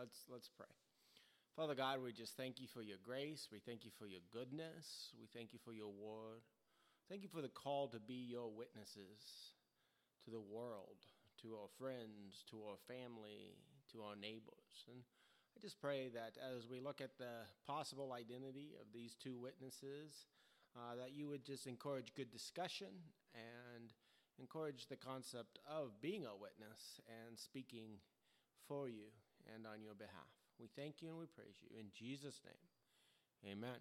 let's let's pray. Father God, we just thank you for your grace. We thank you for your goodness. We thank you for your word. Thank you for the call to be your witnesses to the world, to our friends, to our family, to our neighbors. And I just pray that as we look at the possible identity of these two witnesses, uh, that you would just encourage good discussion and encourage the concept of being a witness and speaking for you and on your behalf. We thank you and we praise you. In Jesus' name, amen.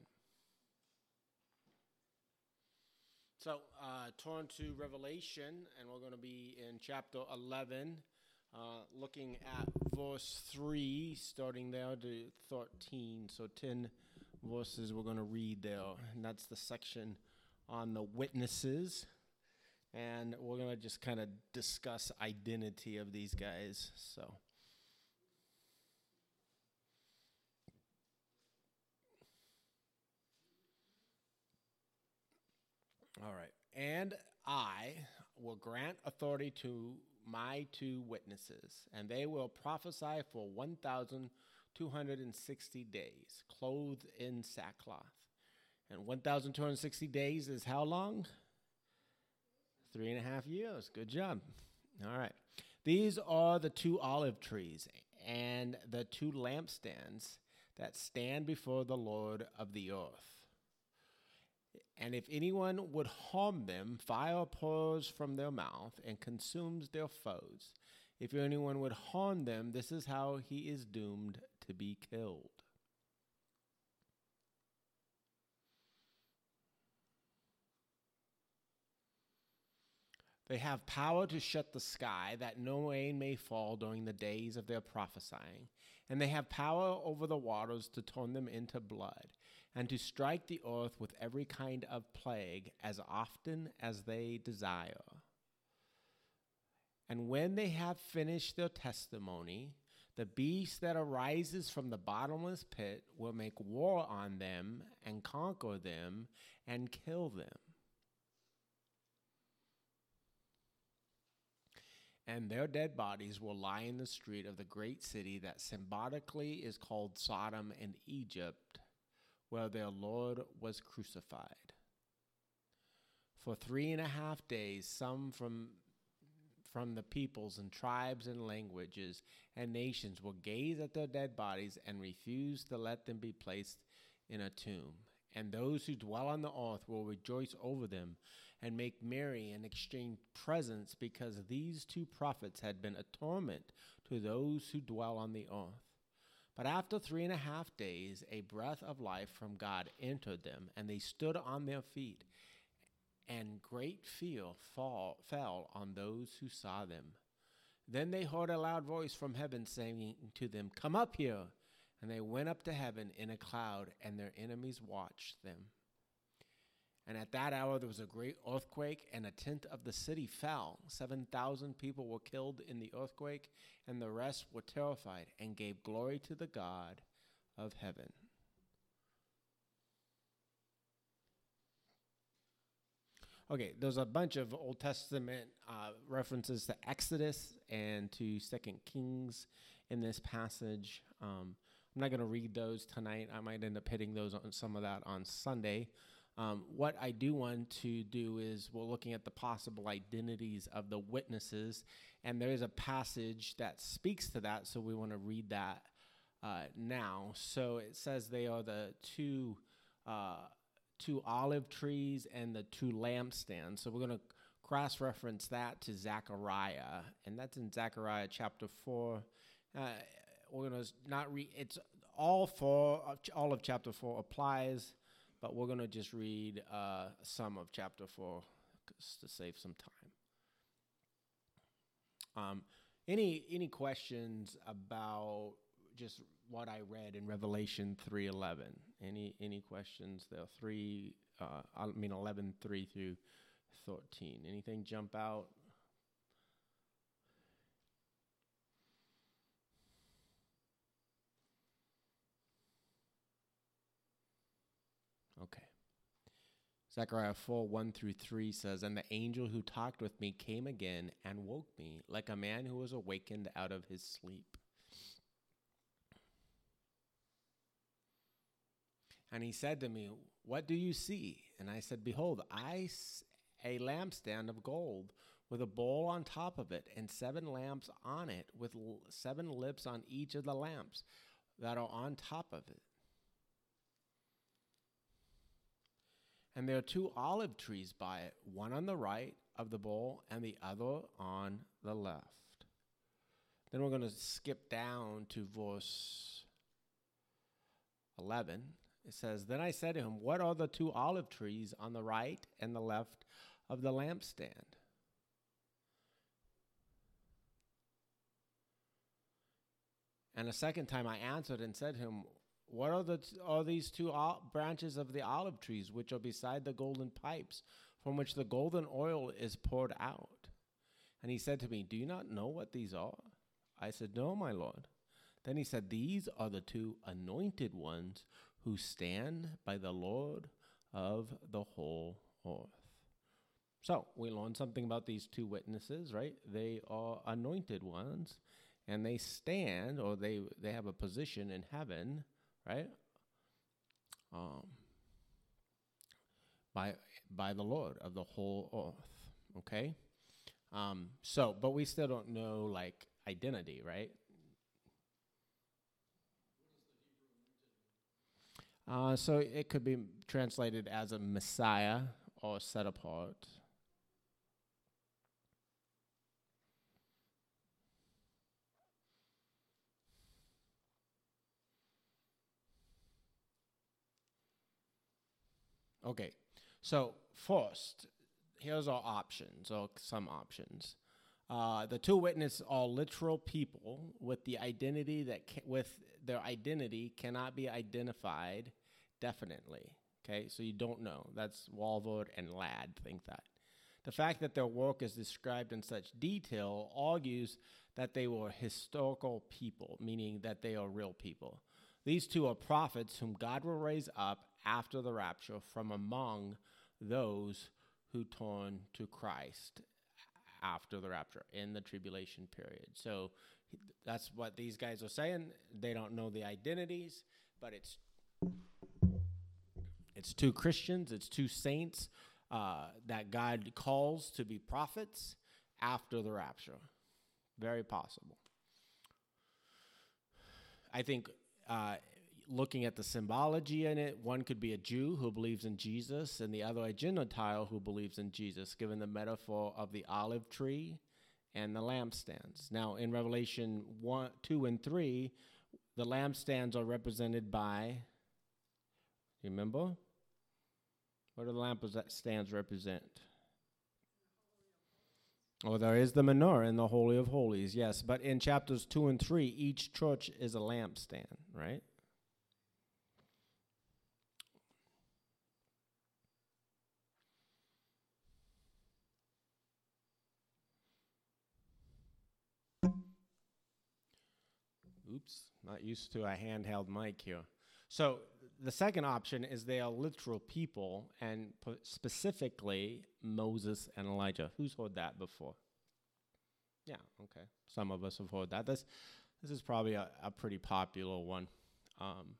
So, uh, turn to Revelation, and we're going to be in chapter 11, uh, looking at verse 3, starting there to 13. So, 10 verses we're going to read there, and that's the section on the witnesses. And we're going to just kind of discuss identity of these guys. So, All right. And I will grant authority to my two witnesses, and they will prophesy for 1,260 days, clothed in sackcloth. And 1,260 days is how long? Three and a half years. Good job. All right. These are the two olive trees and the two lampstands that stand before the Lord of the earth. And if anyone would harm them, fire pours from their mouth and consumes their foes. If anyone would harm them, this is how he is doomed to be killed. They have power to shut the sky that no rain may fall during the days of their prophesying, and they have power over the waters to turn them into blood and to strike the earth with every kind of plague as often as they desire. And when they have finished their testimony, the beast that arises from the bottomless pit will make war on them and conquer them and kill them. And their dead bodies will lie in the street of the great city that symbolically is called Sodom and Egypt where their Lord was crucified. For three and a half days, some from, from the peoples and tribes and languages and nations will gaze at their dead bodies and refuse to let them be placed in a tomb. And those who dwell on the earth will rejoice over them and make merry and exchange presents because these two prophets had been a torment to those who dwell on the earth. But after three and a half days, a breath of life from God entered them, and they stood on their feet. And great fear fall, fell on those who saw them. Then they heard a loud voice from heaven saying to them, Come up here. And they went up to heaven in a cloud, and their enemies watched them. And at that hour there was a great earthquake, and a tenth of the city fell. Seven thousand people were killed in the earthquake, and the rest were terrified and gave glory to the God of heaven. Okay, there's a bunch of Old Testament uh, references to Exodus and to Second Kings in this passage. Um, I'm not going to read those tonight. I might end up hitting those on some of that on Sunday. Um, what I do want to do is we're looking at the possible identities of the witnesses, and there is a passage that speaks to that, so we want to read that uh, now. So it says they are the two uh, two olive trees and the two lampstands. So we're going to cross reference that to Zechariah, and that's in Zechariah chapter four. Uh, we're going to not read. It's all four. All of chapter four applies but we're going to just read uh, some of chapter 4 to save some time. Um, any any questions about just what I read in Revelation 3:11? Any any questions there? 3 uh, I mean 11 3 through 13. Anything jump out? Zechariah 4 1 through 3 says, And the angel who talked with me came again and woke me, like a man who was awakened out of his sleep. And he said to me, What do you see? And I said, Behold, I a lampstand of gold with a bowl on top of it and seven lamps on it with seven lips on each of the lamps that are on top of it And there are two olive trees by it, one on the right of the bowl and the other on the left. Then we're going to skip down to verse 11. It says, Then I said to him, What are the two olive trees on the right and the left of the lampstand? And a second time I answered and said to him, What are, the t- are these two ol- branches of the olive trees which are beside the golden pipes from which the golden oil is poured out? And he said to me, Do you not know what these are? I said, No, my Lord. Then he said, These are the two anointed ones who stand by the Lord of the whole earth. So we learned something about these two witnesses, right? They are anointed ones, and they stand or they they have a position in heaven, right? Um, by by the Lord of the whole earth. Okay. Um, so, but we still don't know like identity, right? Uh, so it could be translated as a Messiah or set apart. Okay, so first, here's our options, or some options. Uh, the two witnesses are literal people with the identity that ca- with their identity cannot be identified definitely. Okay, so you don't know. That's Walvoord and Ladd think that. The fact that their work is described in such detail argues that they were historical people, meaning that they are real people. These two are prophets whom God will raise up after the rapture from among those who turn to Christ after the rapture in the tribulation period. So that's what these guys are saying. They don't know the identities, but it's it's two Christians, it's two saints uh, that God calls to be prophets after the rapture. Very possible. I think uh, looking at the symbology in it, one could be a Jew who believes in Jesus, and the other a Gentile who believes in Jesus, given the metaphor of the olive tree and the lampstands. Now, in Revelation 1, 2, and 3, the lampstands are represented by, you remember? What do the lampstands represent? Oh, there is the menorah in the Holy of Holies, yes. But in chapters 2 and 3, each church is a lampstand, right? Oops, not used to a handheld mic here. So the second option is they are literal people, and specifically Moses and Elijah. Who's heard that before? Yeah, okay. Some of us have heard that. This, this is probably a, a pretty popular one. Um,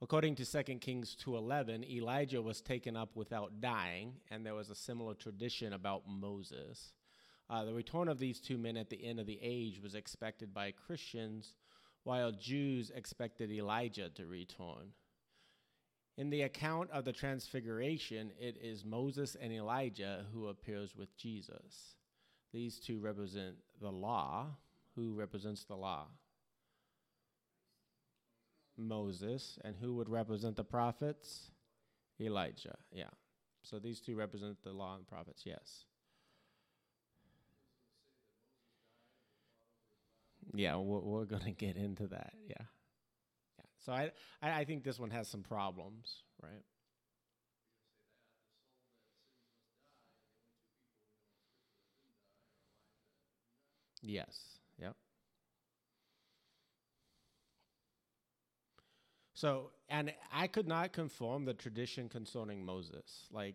according to 2 Kings 2.11, Elijah was taken up without dying, and there was a similar tradition about Moses. Uh, the return of these two men at the end of the age was expected by Christians, while Jews expected Elijah to return. In the account of the transfiguration, it is Moses and Elijah who appears with Jesus. These two represent the law. Who represents the law? Moses. And who would represent the prophets? Elijah. Yeah. So these two represent the law and prophets, yes. Yeah, we're, we're going to get into that. Yeah. Yeah. So I, I think this one has some problems, right? Yes. Yep. So, and I could not confirm the tradition concerning Moses. Like,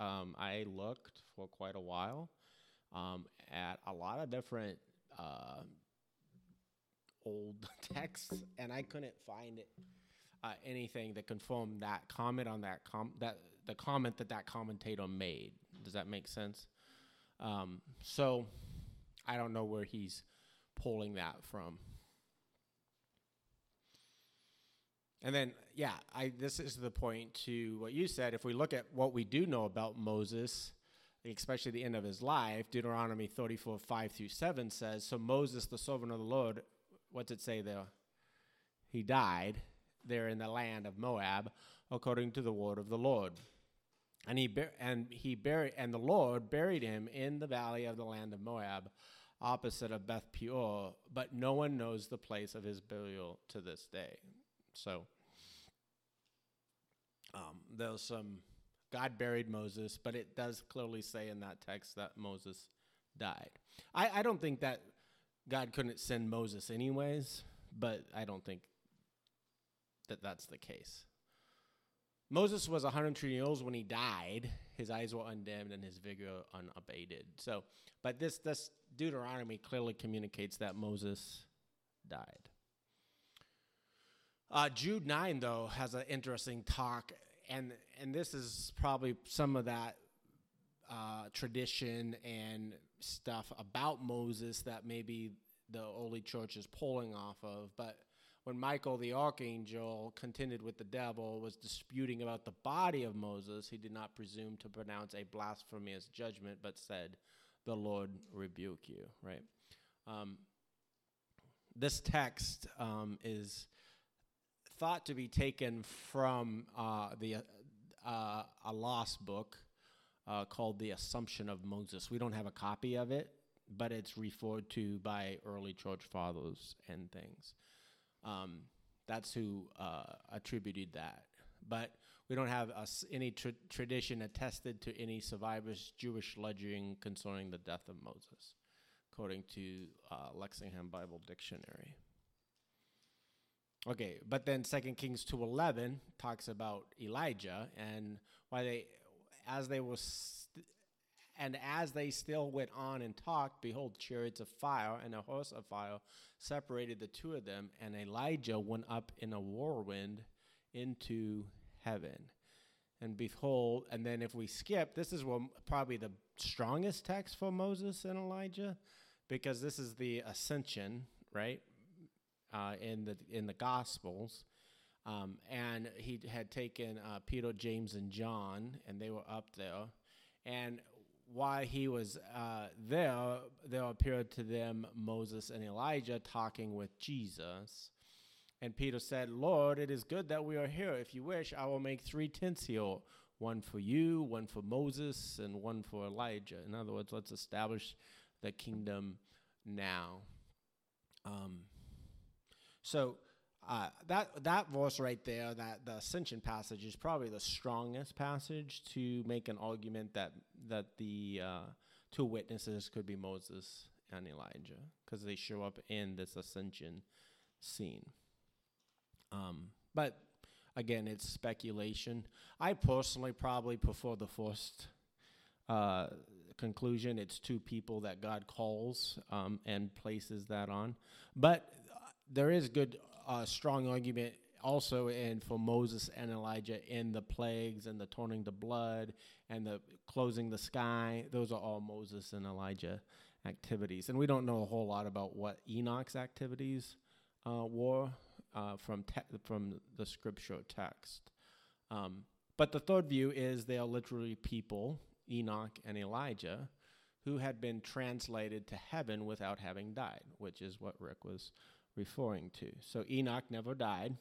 um, I looked for quite a while um, at a lot of different uh, old texts, and I couldn't find it. uh, anything that confirmed that comment on that com- that the comment that that commentator made. Does that make sense? Um, so I don't know where he's pulling that from. And then, yeah, I this is the point to what you said. If we look at what we do know about Moses, especially the end of his life, Deuteronomy 34, 5 through 7 says, So Moses, the servant of the Lord, what's it say there? He died there in the land of Moab, according to the word of the Lord. And he bur- and he buried and the Lord buried him in the valley of the land of Moab, opposite of Beth Peor, but no one knows the place of his burial to this day. So um, there's some God buried Moses, but it does clearly say in that text that Moses died. I, I don't think that God couldn't send Moses anyways, but I don't think that that's the case. Moses was 102 years when he died. His eyes were undimmed and his vigor unabated. So, but this this Deuteronomy clearly communicates that Moses died. Uh, Jude 9, though, has an interesting talk, and, and this is probably some of that uh, tradition and stuff about Moses that maybe the early church is pulling off of. But when Michael the archangel contended with the devil, was disputing about the body of Moses, he did not presume to pronounce a blasphemous judgment, but said, The Lord rebuke you, right? Um, this text um, is thought to be taken from uh, the uh, a lost book uh, called The Assumption of Moses. We don't have a copy of it, but it's referred to by early church fathers and things. Um, that's who uh, attributed that. But we don't have any tra- tradition attested to any survivors' Jewish legend concerning the death of Moses, according to uh, Lexham Bible Dictionary. Okay, but then Second Kings two eleven talks about Elijah and why they, as they were, st- and as they still went on and talked, behold, chariots of fire and a horse of fire separated the two of them, and Elijah went up in a whirlwind into heaven. And behold, and then if we skip, this is one, probably the strongest text for Moses and Elijah, because this is the ascension, right? uh, in the in the Gospels, um, and he had taken uh, Peter, James, and John, and they were up there, and while he was uh, there, there appeared to them Moses and Elijah talking with Jesus. And Peter said, Lord, it is good that we are here. If you wish, I will make three tents here one for you, one for Moses, and one for Elijah. In other words, let's establish the kingdom now. Um, so uh, that that verse right there, that the ascension passage, is probably the strongest passage to make an argument that that the uh, two witnesses could be Moses and Elijah because they show up in this ascension scene. Um, but again, it's speculation. I personally probably prefer the first uh, conclusion. It's two people that God calls um, and places that on. But there is good, uh, strong argument also in for Moses and Elijah in the plagues and the turning the blood and the closing the sky. Those are all Moses and Elijah activities, and we don't know a whole lot about what Enoch's activities uh, were uh, from te- from the scripture text. Um, but the third view is they are literally people, Enoch and Elijah, who had been translated to heaven without having died, which is what Rick was referring to. So Enoch never died,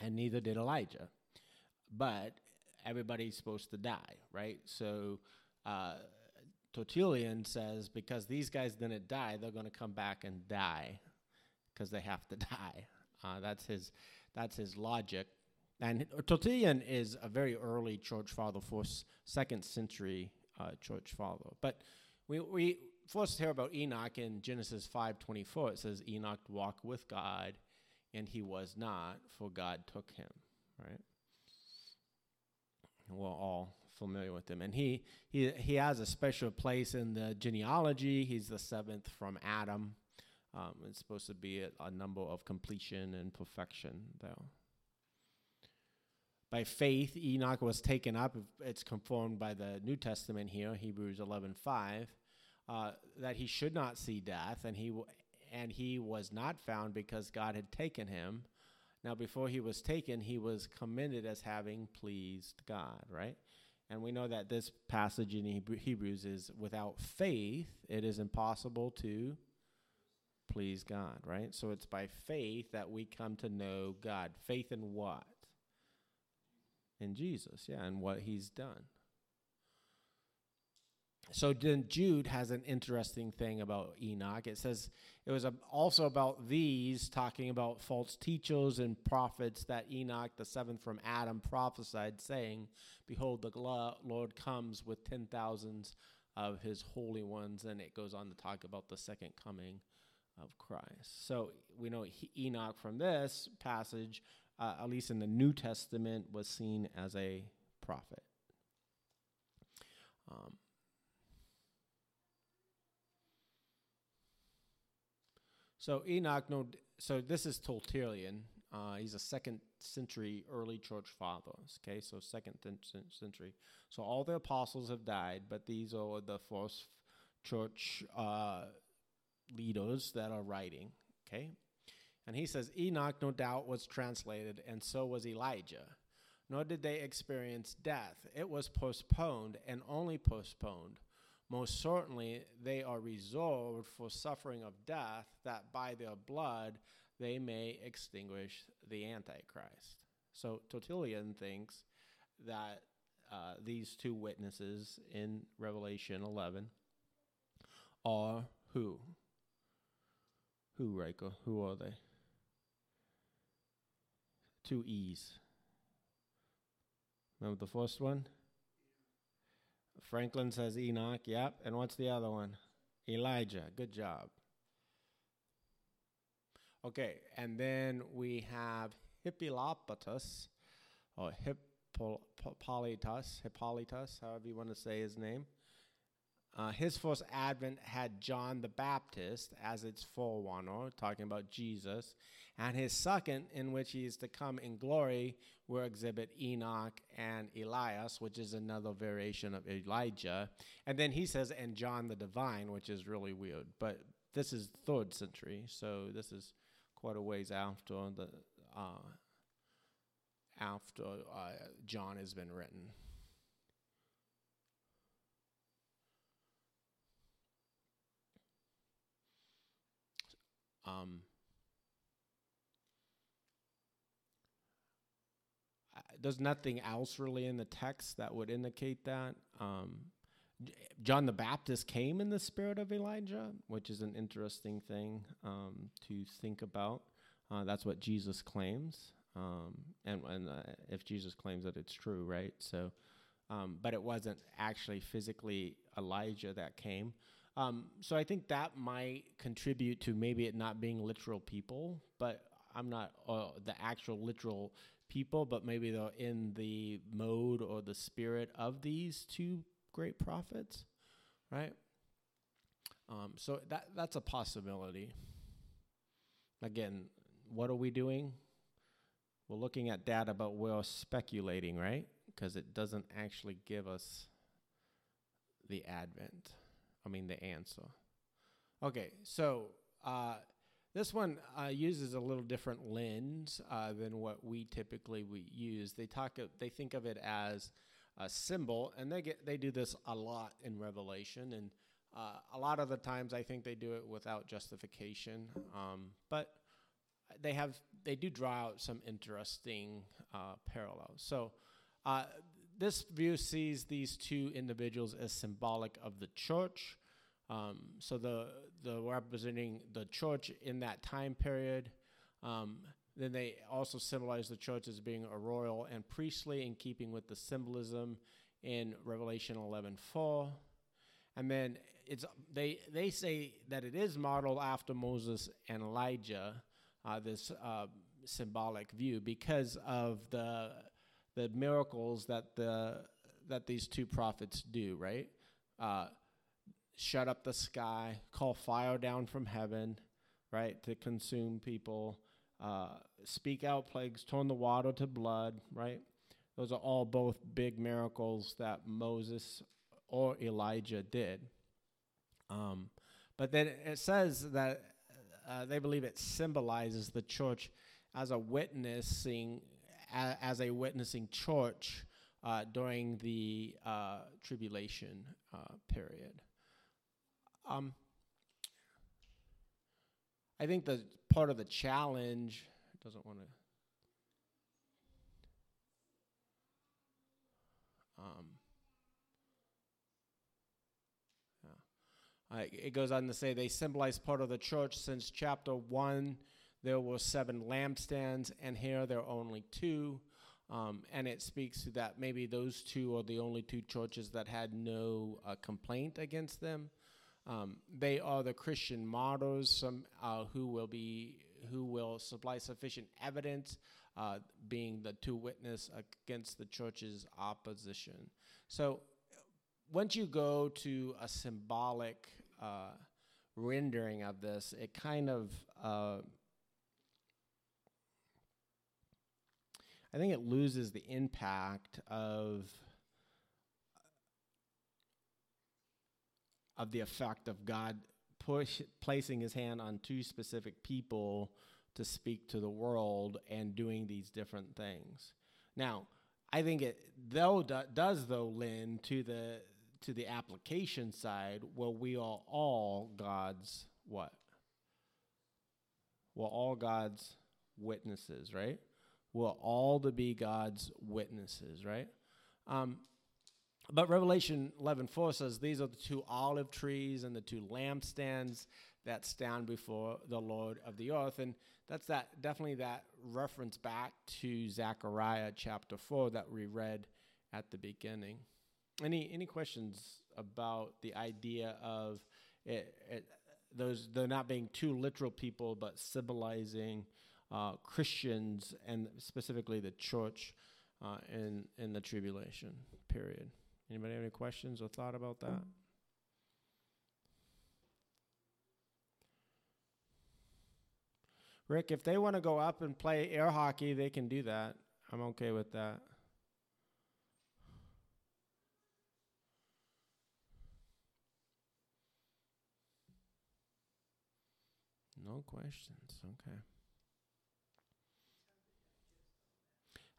and neither did Elijah. But everybody's supposed to die, right? So uh, Tertullian says because these guys didn't die, they're going to come back and die because they have to die. Uh, that's his that's his logic. And Tertullian is a very early church father, first second century uh, church father. But we we first hear about Enoch in Genesis 5:24. It says Enoch walked with God, and he was not, for God took him. Right. We're all familiar with him, and he he he has a special place in the genealogy. He's the seventh from Adam. Um, it's supposed to be a, a number of completion and perfection, though. by faith, Enoch was taken up. It's conformed by the New Testament here, Hebrews 11 5, uh, that he should not see death, and he, and he was not found because God had taken him. Now, before he was taken, he was commended as having pleased God, right? And we know that this passage in Hebrews is without faith, it is impossible to please God, right? So it's by faith that we come to know God. Faith in what? in Jesus, yeah, and what he's done. So then Jude has an interesting thing about Enoch. It says it was also about these, talking about false teachers and prophets that Enoch, the seventh from Adam, prophesied, saying, Behold, the Lord comes with ten thousands of his holy ones. And it goes on to talk about the second coming of Christ. So we know Enoch from this passage uh, at least in the New Testament, was seen as a prophet. Um, so Enoch, no, so this is Tertullian. Uh, he's a second century early church father. Okay, so second century. So all the apostles have died, but these are the first church uh, leaders that are writing. Okay, and he says, Enoch, no doubt, was translated, and so was Elijah. Nor did they experience death. It was postponed and only postponed. Most certainly, they are reserved for suffering of death, that by their blood they may extinguish the Antichrist. So Tertullian thinks that uh, these two witnesses in Revelation 11 are who? Who, Reiko? Who are they? two E's. Remember the first one? Franklin says Enoch, yep. And what's the other one? Elijah. Good job. Okay, and then we have Hippolytus, or Hippolytus, Hippolytus, however you want to say his name. Uh, his first advent had John the Baptist as its forerunner, talking about Jesus. And his second, in which he is to come in glory, will exhibit Enoch and Elias, which is another variation of Elijah. And then he says, and John the Divine, which is really weird. But this is third century, so this is quite a ways after the uh, after uh, John has been written. Um, there's nothing else really in the text that would indicate that. Um, John the Baptist came in the spirit of Elijah, which is an interesting thing um, to think about. Uh, that's what Jesus claims, um, and, and uh, if Jesus claims that it's true, right? So, um, but it wasn't actually physically Elijah that came. Um, so I think that might contribute to maybe it not being literal people, but I'm not uh, the actual literal people, but maybe they're in the mode or the spirit of these two great prophets, right? Um, so that that's a possibility. Again, what are we doing? We're looking at data, but we're speculating, right? Because it doesn't actually give us the advent. I mean, the answer. Okay, so uh, this one uh, uses a little different lens uh, than what we typically we use. They talk, they think of it as a symbol, and they get they do this a lot in Revelation, and uh, a lot of the times I think they do it without justification, um, but they have they do draw out some interesting uh, parallels. So uh, this view sees these two individuals as symbolic of the church. Um, so the the representing the church in that time period. Um, then they also symbolize the church as being a royal and priestly, in keeping with the symbolism in Revelation 11:4. And then it's they they say that it is modeled after Moses and Elijah, uh, this uh, symbolic view, because of the the miracles that the that these two prophets do, right? Uh, shut up the sky, call fire down from heaven, right, to consume people, uh, speak out plagues, turn the water to blood, right? Those are all both big miracles that Moses or Elijah did. Um, but then it says that uh, they believe it symbolizes the church as a witnessing, as a witnessing church uh, during the uh, tribulation uh, period. Um, I think the part of the challenge doesn't want to. Um, it goes on to say they symbolize part of the church since chapter 1 there were seven lampstands and here there are only two um, and it speaks to that maybe those two are the only two churches that had no uh, complaint against them um, they are the Christian martyrs, some uh, who will be who will supply sufficient evidence, uh, being the two witness against the church's opposition. So, once you go to a symbolic uh, rendering of this, it kind of I think it loses the impact of of the effect of God push, placing his hand on two specific people to speak to the world and doing these different things. Now, I think it though do, does though lend to the to the application side where we are all God's what? We're all God's witnesses, right? We're all to be God's witnesses, right? Um, but Revelation 11:4 says these are the two olive trees and the two lampstands that stand before the Lord of the earth and that's that definitely that reference back to Zechariah chapter 4 that we read at the beginning. Any any questions about the idea of it, it, those they're not being two literal people but symbolizing uh, Christians and specifically the church uh, in in the tribulation period. Anybody have any questions or thought about that? Rick, if they want to go up and play air hockey, they can do that. I'm okay with that. No questions. Okay.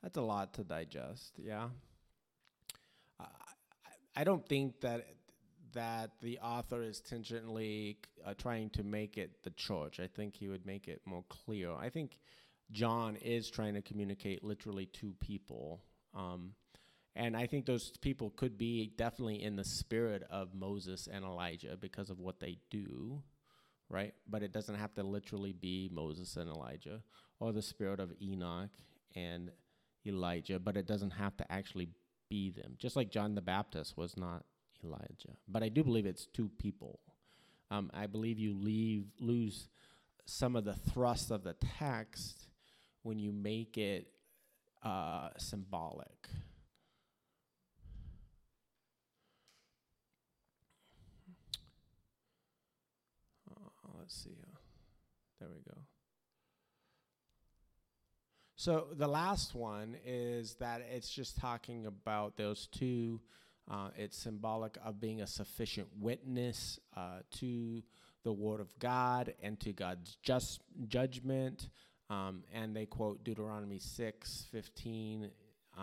That's a lot to digest. Yeah. I don't think that that the author is intentionally uh, trying to make it the church. I think he would make it more clear. I think John is trying to communicate literally to people. Um, and I think those people could be definitely in the spirit of Moses and Elijah because of what they do, right? But it doesn't have to literally be Moses and Elijah or the spirit of Enoch and Elijah, but it doesn't have to actually be them, just like John the Baptist was not Elijah. But I do believe it's two people. Um, I believe you leave lose some of the thrust of the text when you make it uh, symbolic. Uh, let's see. Uh, there we go. So the last one is that it's just talking about those two. Uh, it's symbolic of being a sufficient witness uh, to the word of God and to God's just judgment. Um, and they quote Deuteronomy 6, 15, uh,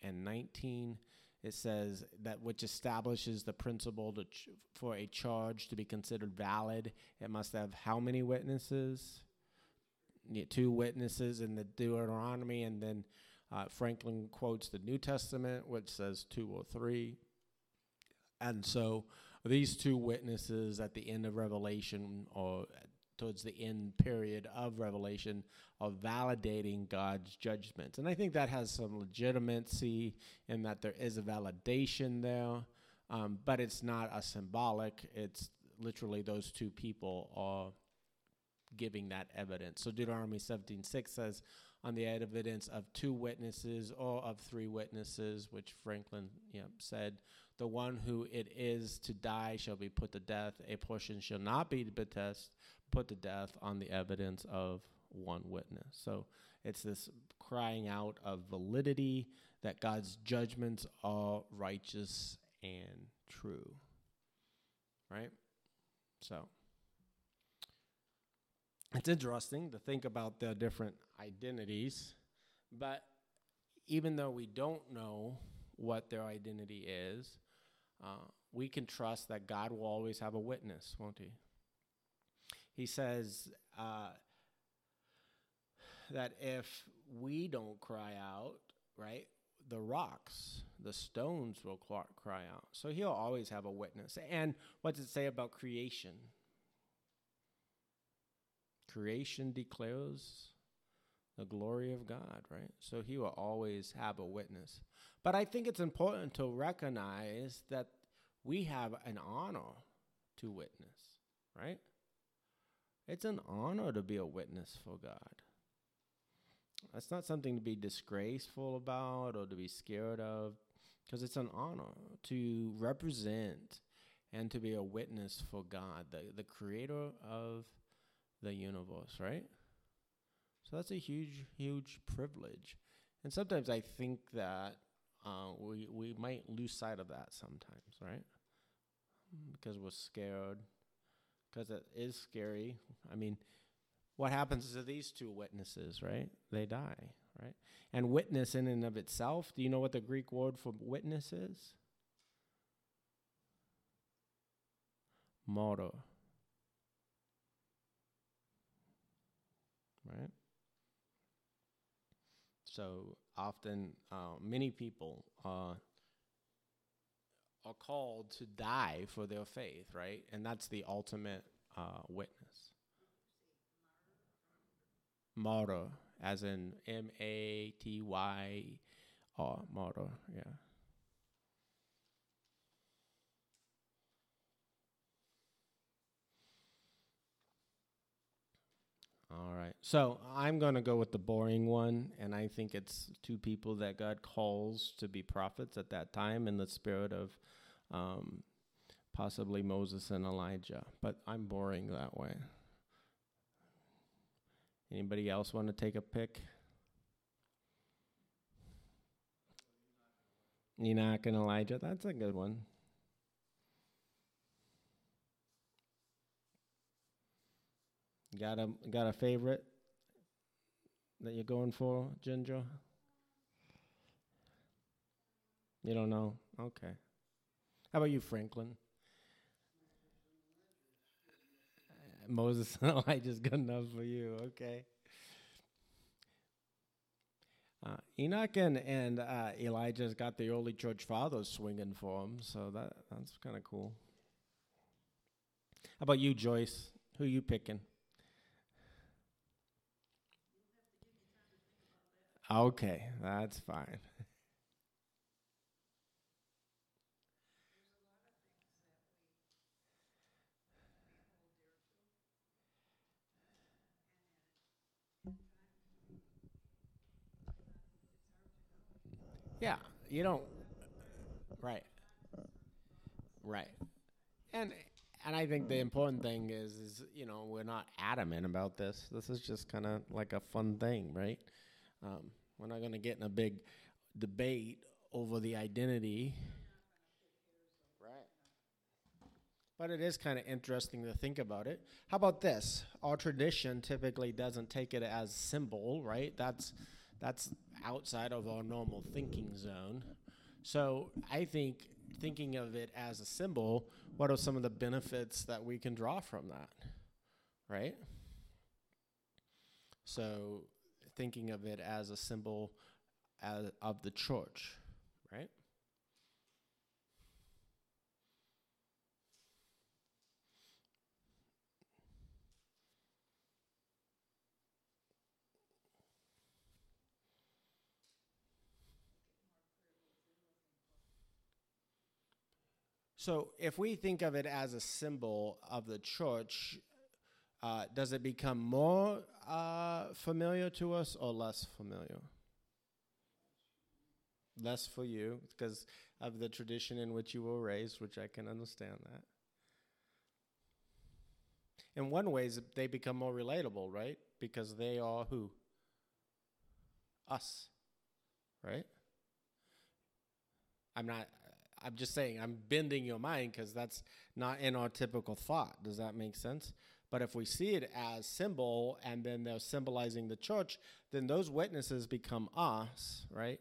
and 19. It says that which establishes the principle ch- for a charge to be considered valid, it must have how many witnesses? Two witnesses in the Deuteronomy, and then uh, Franklin quotes the New Testament, which says two or three. And so these two witnesses at the end of Revelation, or towards the end period of Revelation, are validating God's judgments. And I think that has some legitimacy in that there is a validation there, um, but it's not a symbolic. It's literally those two people are giving that evidence. So Deuteronomy 17:6 says, on the evidence of two witnesses or of three witnesses, which Franklin you know, said, the one who it is to die shall be put to death. A portion shall not be put to death on the evidence of one witness. So it's this crying out of validity that God's judgments are righteous and true. Right? So, it's interesting to think about the different identities, but even though we don't know what their identity is, uh, we can trust that God will always have a witness, won't He? He says uh, that if we don't cry out, right, the rocks, the stones will cry out. So He'll always have a witness. And what does it say about creation? Creation declares the glory of God, right? So he will always have a witness. But I think it's important to recognize that we have an honor to witness, right? It's an honor to be a witness for God. That's not something to be disgraceful about or to be scared of, because it's an honor to represent and to be a witness for God, the, the creator of the universe, right? So that's a huge, huge privilege. And sometimes I think that uh, we, we might lose sight of that sometimes, right? Because we're scared. Because it is scary. I mean, what happens to these two witnesses, right? They die, right? And witness in and of itself, do you know what the Greek word for witness is? Martyr. Right? So often, uh, many people uh, are called to die for their faith, right? And that's the ultimate uh, witness. Martyr, as in M A T Y R, martyr, yeah. All right. So I'm going to go with the boring one, and I think it's two people that God calls to be prophets at that time in the spirit of um, possibly Moses and Elijah. But I'm boring that way. Anybody else want to take a pick? Enoch and Elijah. That's a good one. Got a got a favorite that you're going for, Ginger? You don't know? Okay. How about you, Franklin? Moses and Elijah's good enough for you. Okay. Uh, Enoch and, and uh, Elijah's got the early church fathers swinging for them, so that that's kind of cool. How about you, Joyce? Who you picking? Okay, that's fine. Yeah, you don't. Right. Right. And and I think the important thing is is you know we're not adamant about this. This is just kind of like a fun thing, right? Um, we're not going to get in a big debate over the identity. Right. But it is kind of interesting to think about it. How about this? Our tradition typically doesn't take it as symbol, right? That's that's outside of our normal thinking zone. So I think thinking of it as a symbol, what are some of the benefits that we can draw from that? Right? So thinking of it as a symbol as, of the church, right? So, if we think of it as a symbol of the church, uh, does it become more uh, familiar to us or less familiar? Less for you because of the tradition in which you were raised, which I can understand that. In one ways, they become more relatable, right? Because they are who? Us, right? I'm not. I'm just saying. I'm bending your mind because that's not in our typical thought. Does that make sense? But if we see it as symbol, and then they're symbolizing the church, then those witnesses become us, right?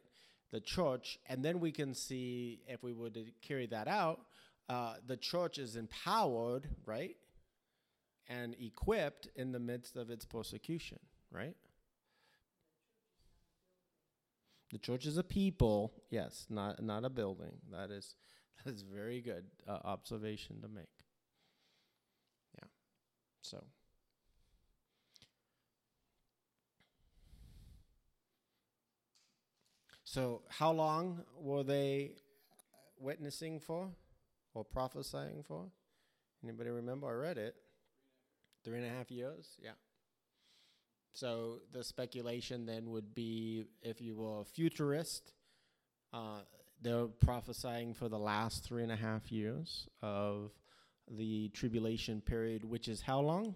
The church, and then we can see if we to carry that out, uh, the church is empowered, right, and equipped in the midst of its persecution, right? The church is a people, yes, not not a building. That is that is very good uh, observation to make. So. So, how long were they witnessing for or prophesying for? Anybody remember? I read it. Three and a half years? Yeah. So the speculation then would be if you were a futurist, uh, they're prophesying for the last three and a half years of the tribulation period, which is how long?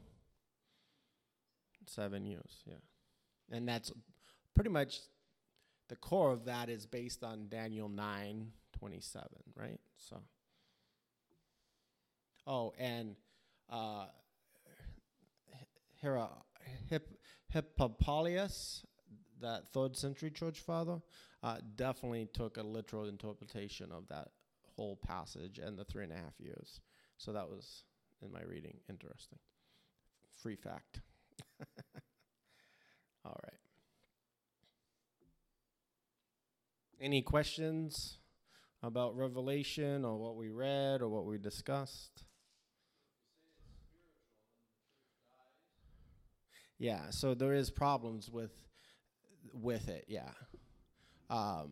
Seven years, yeah. And that's pretty much the core of that is based on Daniel 9 27, right? So, oh, and uh, Hera, Hip, Hippolytus, that third century church father, uh, definitely took a literal interpretation of that whole passage and the three and a half years. So that was, in my reading, interesting. Free fact. All right. Any questions about Revelation or what we read or what we discussed? Yeah, so there is problems with with it. Yeah, um,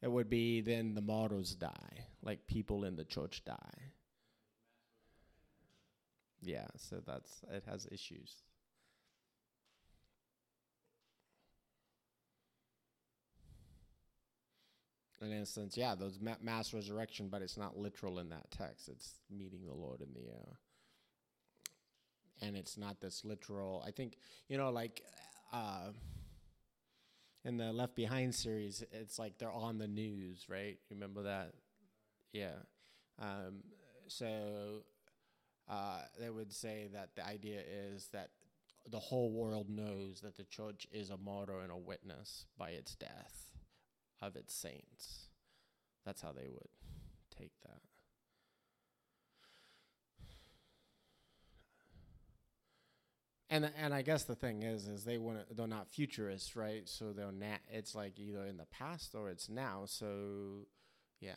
it would be then the martyrs die, like people in the church die. Yeah, so that's it has issues. In instance, yeah, those ma- mass resurrection, but it's not literal in that text. It's meeting the Lord in the air and it's not this literal. I think you know, like uh, in the Left Behind series, it's like they're on the news, right? You remember that? Yeah. Um, so uh, they would say that the idea is that the whole world knows that the church is a martyr and a witness by its death of its saints. That's how they would take that. And and I guess the thing is, is they want they're not futurists, right? So they're not. It's like either in the past or it's now. So, yeah.